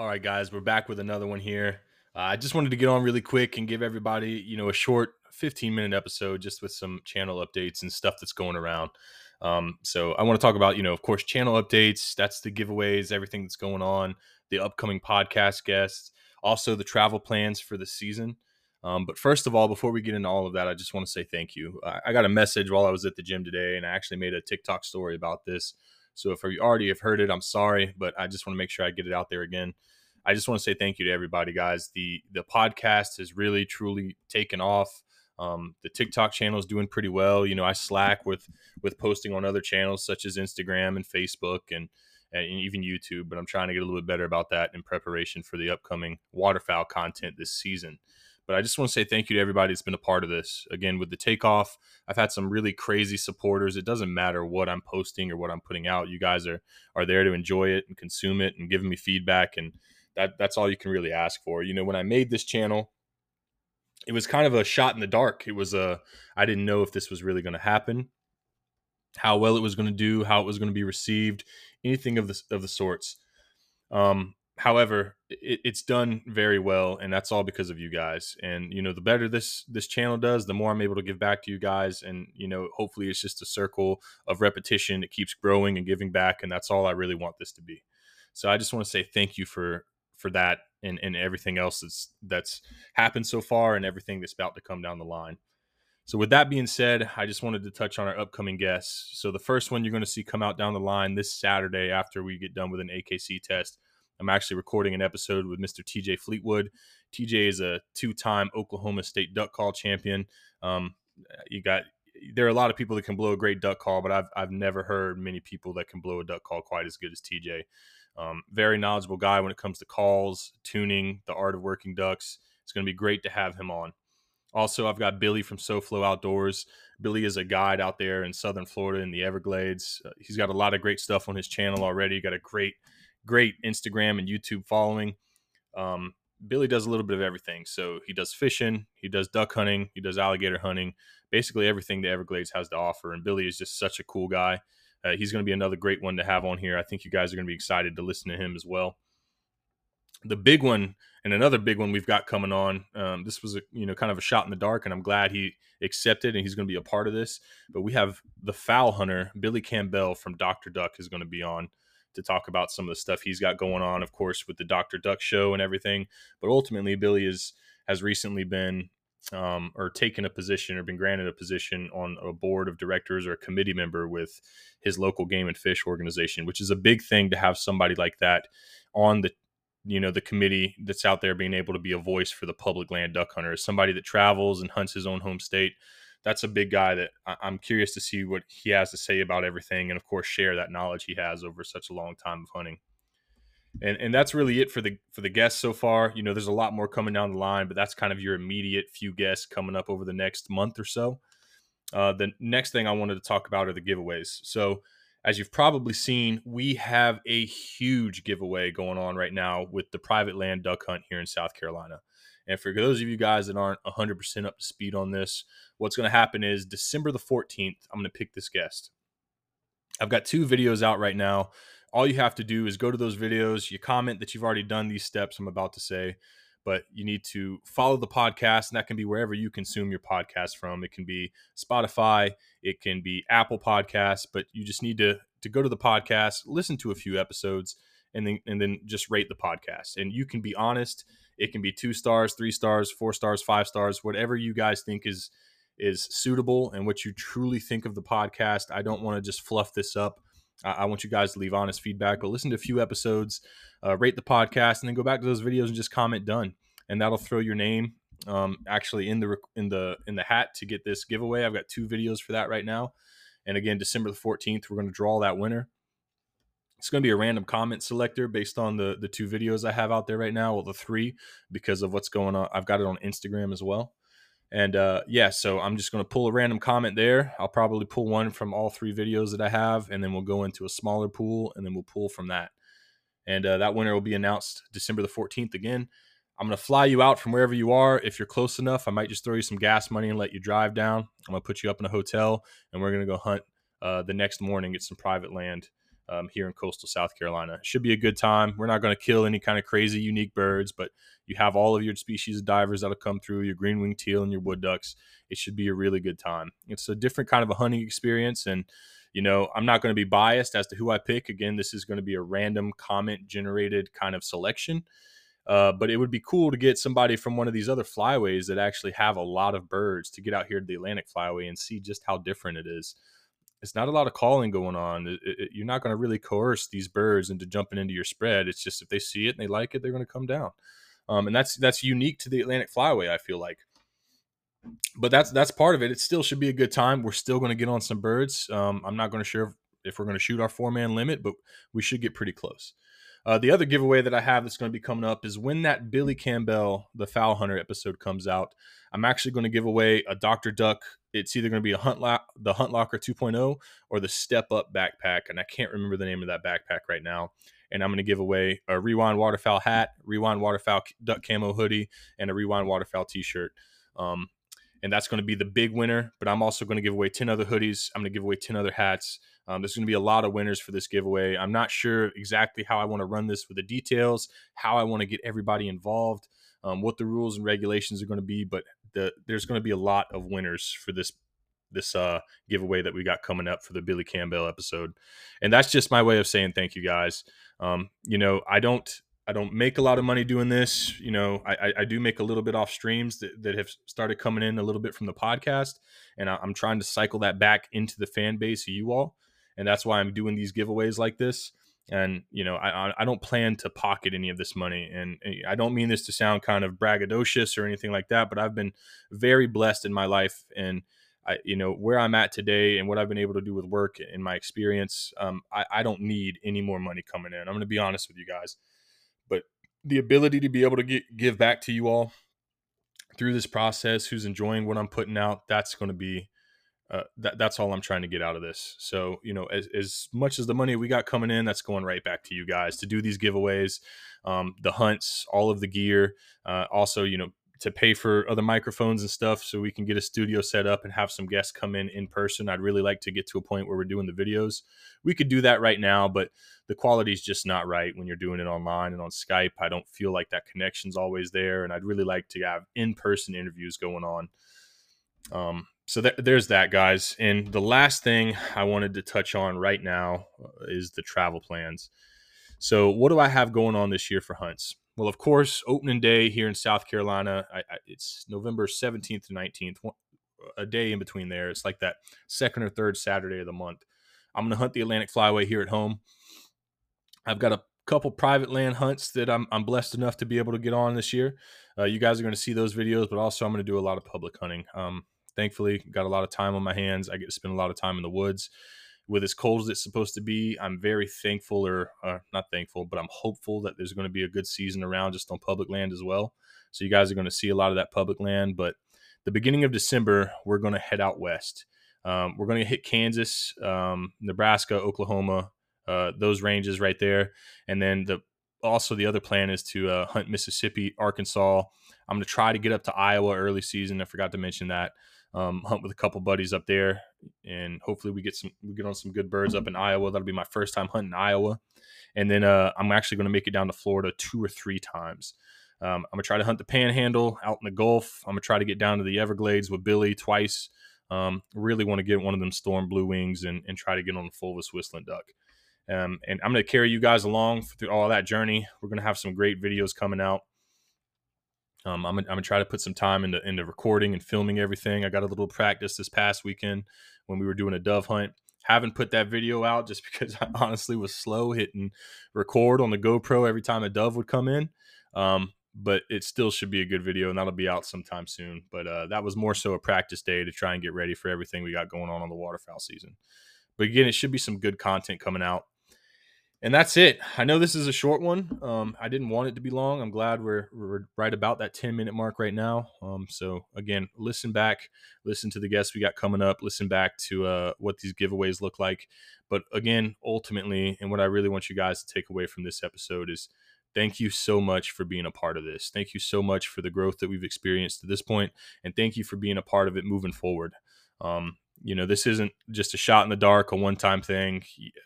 All right, guys, we're back with another one here. Uh, I just wanted to get on really quick and give everybody, you know, a short 15 minute episode just with some channel updates and stuff that's going around. Um, so I want to talk about, you know, of course, channel updates. That's the giveaways, everything that's going on, the upcoming podcast guests, also the travel plans for the season. Um, but first of all, before we get into all of that, I just want to say thank you. I, I got a message while I was at the gym today, and I actually made a TikTok story about this. So if you already have heard it, I'm sorry, but I just want to make sure I get it out there again. I just want to say thank you to everybody, guys. The the podcast has really truly taken off. Um, the TikTok channel is doing pretty well. You know, I slack with with posting on other channels such as Instagram and Facebook and and even YouTube, but I'm trying to get a little bit better about that in preparation for the upcoming waterfowl content this season. But I just want to say thank you to everybody that's been a part of this. Again, with the takeoff, I've had some really crazy supporters. It doesn't matter what I'm posting or what I'm putting out. You guys are are there to enjoy it and consume it and giving me feedback and that that's all you can really ask for. You know, when I made this channel, it was kind of a shot in the dark. It was a I didn't know if this was really going to happen, how well it was going to do, how it was going to be received, anything of the of the sorts. Um, however, it, it's done very well, and that's all because of you guys. And you know, the better this this channel does, the more I'm able to give back to you guys. And you know, hopefully, it's just a circle of repetition. It keeps growing and giving back, and that's all I really want this to be. So I just want to say thank you for for that and, and everything else that's that's happened so far and everything that's about to come down the line. So with that being said, I just wanted to touch on our upcoming guests. So the first one you're going to see come out down the line this Saturday after we get done with an AKC test. I'm actually recording an episode with Mr. TJ Fleetwood. TJ is a two-time Oklahoma State duck call champion. Um, you got there are a lot of people that can blow a great duck call, but I've I've never heard many people that can blow a duck call quite as good as TJ. Um, very knowledgeable guy when it comes to calls, tuning, the art of working ducks. It's going to be great to have him on. Also, I've got Billy from SoFlo Outdoors. Billy is a guide out there in Southern Florida in the Everglades. Uh, he's got a lot of great stuff on his channel already. Got a great, great Instagram and YouTube following. Um, Billy does a little bit of everything. So he does fishing, he does duck hunting, he does alligator hunting, basically everything the Everglades has to offer. And Billy is just such a cool guy. Uh, he's going to be another great one to have on here. I think you guys are going to be excited to listen to him as well. The big one and another big one we've got coming on. Um, this was a you know kind of a shot in the dark, and I'm glad he accepted and he's going to be a part of this. But we have the Fowl Hunter Billy Campbell from Doctor Duck is going to be on to talk about some of the stuff he's got going on, of course, with the Doctor Duck show and everything. But ultimately, Billy is has recently been um, or taken a position or been granted a position on a board of directors or a committee member with his local game and fish organization, which is a big thing to have somebody like that on the you know the committee that's out there being able to be a voice for the public land duck hunter somebody that travels and hunts his own home state that's a big guy that i'm curious to see what he has to say about everything and of course share that knowledge he has over such a long time of hunting and and that's really it for the for the guests so far. You know, there's a lot more coming down the line, but that's kind of your immediate few guests coming up over the next month or so. Uh, the next thing I wanted to talk about are the giveaways. So, as you've probably seen, we have a huge giveaway going on right now with the private land duck hunt here in South Carolina. And for those of you guys that aren't 100% up to speed on this, what's going to happen is December the 14th, I'm going to pick this guest. I've got two videos out right now all you have to do is go to those videos, you comment that you've already done these steps I'm about to say, but you need to follow the podcast, and that can be wherever you consume your podcast from. It can be Spotify, it can be Apple Podcasts, but you just need to to go to the podcast, listen to a few episodes, and then and then just rate the podcast. And you can be honest. It can be two stars, three stars, four stars, five stars, whatever you guys think is is suitable and what you truly think of the podcast. I don't want to just fluff this up. I, I want you guys to leave honest feedback. but listen to a few episodes, uh, rate the podcast, and then go back to those videos and just comment done, and that'll throw your name um, actually in the in the in the hat to get this giveaway. I've got two videos for that right now, and again, December the fourteenth, we're going to draw that winner. It's going to be a random comment selector based on the the two videos I have out there right now, well, the three because of what's going on. I've got it on Instagram as well. And uh, yeah, so I'm just going to pull a random comment there. I'll probably pull one from all three videos that I have, and then we'll go into a smaller pool, and then we'll pull from that. And uh, that winner will be announced December the 14th again. I'm going to fly you out from wherever you are. If you're close enough, I might just throw you some gas money and let you drive down. I'm going to put you up in a hotel, and we're going to go hunt uh, the next morning, get some private land um, here in coastal South Carolina. Should be a good time. We're not going to kill any kind of crazy unique birds, but you have all of your species of divers that'll come through, your green winged teal and your wood ducks. It should be a really good time. It's a different kind of a hunting experience. And, you know, I'm not going to be biased as to who I pick. Again, this is going to be a random comment generated kind of selection. Uh, but it would be cool to get somebody from one of these other flyways that actually have a lot of birds to get out here to the Atlantic Flyway and see just how different it is it's not a lot of calling going on. It, it, you're not going to really coerce these birds into jumping into your spread. It's just if they see it and they like it, they're going to come down. Um, and that's that's unique to the Atlantic Flyway. I feel like, but that's that's part of it. It still should be a good time. We're still going to get on some birds. Um, I'm not going to sure if we're going to shoot our four man limit, but we should get pretty close. Uh, the other giveaway that I have that's going to be coming up is when that Billy Campbell, the Fowl Hunter episode comes out. I'm actually going to give away a Dr. Duck. It's either going to be a Hunt Lock, the Hunt Locker 2.0 or the Step Up backpack, and I can't remember the name of that backpack right now. And I'm going to give away a Rewind Waterfowl hat, Rewind Waterfowl duck camo hoodie, and a Rewind Waterfowl T-shirt. Um, and that's going to be the big winner. But I'm also going to give away 10 other hoodies. I'm going to give away 10 other hats. Um, there's going to be a lot of winners for this giveaway. I'm not sure exactly how I want to run this with the details, how I want to get everybody involved, um, what the rules and regulations are going to be, but the, there's going to be a lot of winners for this this uh, giveaway that we got coming up for the Billy Campbell episode, and that's just my way of saying thank you guys. Um, you know, I don't I don't make a lot of money doing this. You know, I, I do make a little bit off streams that, that have started coming in a little bit from the podcast, and I, am trying to cycle that back into the fan base of you all, and that's why I'm doing these giveaways like this. And you know, I I don't plan to pocket any of this money, and I don't mean this to sound kind of braggadocious or anything like that, but I've been very blessed in my life, and I, you know, where I'm at today and what I've been able to do with work and my experience, um, I, I don't need any more money coming in. I'm going to be honest with you guys the ability to be able to get, give back to you all through this process who's enjoying what i'm putting out that's going to be uh, that, that's all i'm trying to get out of this. So you know as, as much as the money we got coming in that's going right back to you guys to do these giveaways um, the hunts all of the gear uh, also you know to pay for other microphones and stuff so we can get a studio set up and have some guests come in in person. I'd really like to get to a point where we're doing the videos. We could do that right now, but the quality is just not right when you're doing it online and on Skype. I don't feel like that connection's always there, and I'd really like to have in-person interviews going on. Um, so th- there's that, guys. And the last thing I wanted to touch on right now uh, is the travel plans. So what do I have going on this year for hunts? Well, of course, opening day here in South Carolina, I, I, it's November 17th to 19th, a day in between there. It's like that second or third Saturday of the month. I'm going to hunt the Atlantic Flyway here at home. I've got a couple private land hunts that I'm, I'm blessed enough to be able to get on this year. Uh, you guys are going to see those videos, but also I'm going to do a lot of public hunting. Um, thankfully, got a lot of time on my hands. I get to spend a lot of time in the woods with as cold as it's supposed to be, I'm very thankful, or uh, not thankful, but I'm hopeful that there's going to be a good season around just on public land as well. So you guys are going to see a lot of that public land. But the beginning of December, we're going to head out west. Um, we're going to hit Kansas, um, Nebraska, Oklahoma, uh, those ranges right there, and then the also the other plan is to uh, hunt Mississippi, Arkansas. I'm going to try to get up to Iowa early season. I forgot to mention that um, hunt with a couple buddies up there, and hopefully we get some we get on some good birds up in Iowa. That'll be my first time hunting Iowa, and then uh, I'm actually going to make it down to Florida two or three times. Um, I'm gonna try to hunt the Panhandle out in the Gulf. I'm gonna try to get down to the Everglades with Billy twice. Um, really want to get one of them storm blue wings and, and try to get on the fulvous whistling duck. Um, and I'm going to carry you guys along through all that journey. We're going to have some great videos coming out. Um, I'm, I'm gonna try to put some time into into recording and filming everything. I got a little practice this past weekend when we were doing a dove hunt. Haven't put that video out just because I honestly was slow hitting record on the GoPro every time a dove would come in. Um, but it still should be a good video, and that'll be out sometime soon. But uh, that was more so a practice day to try and get ready for everything we got going on on the waterfowl season. But again, it should be some good content coming out and that's it. I know this is a short one. Um, I didn't want it to be long. I'm glad we're, we're right about that 10 minute mark right now. Um, so again, listen back, listen to the guests we got coming up, listen back to uh, what these giveaways look like. But again, ultimately, and what I really want you guys to take away from this episode is thank you so much for being a part of this. Thank you so much for the growth that we've experienced to this point, and thank you for being a part of it moving forward. Um, you know, this isn't just a shot in the dark, a one time thing.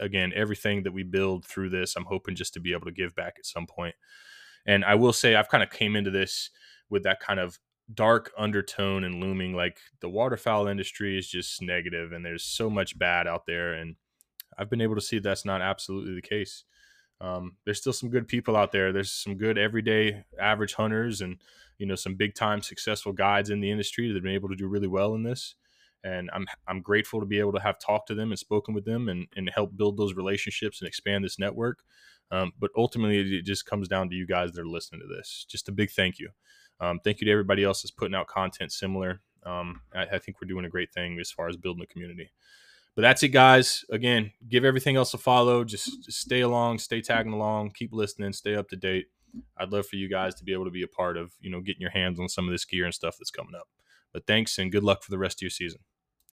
Again, everything that we build through this, I'm hoping just to be able to give back at some point. And I will say, I've kind of came into this with that kind of dark undertone and looming like the waterfowl industry is just negative and there's so much bad out there and i've been able to see that's not absolutely the case um, there's still some good people out there there's some good everyday average hunters and you know some big time successful guides in the industry that have been able to do really well in this and I'm I'm grateful to be able to have talked to them and spoken with them and and help build those relationships and expand this network. Um, but ultimately, it just comes down to you guys that are listening to this. Just a big thank you. Um, thank you to everybody else that's putting out content similar. Um, I, I, think we're doing a great thing as far as building a community. But that's it, guys. Again, give everything else a follow. Just, just stay along, stay tagging along, keep listening, stay up to date. I'd love for you guys to be able to be a part of, you know, getting your hands on some of this gear and stuff that's coming up. But thanks and good luck for the rest of your season.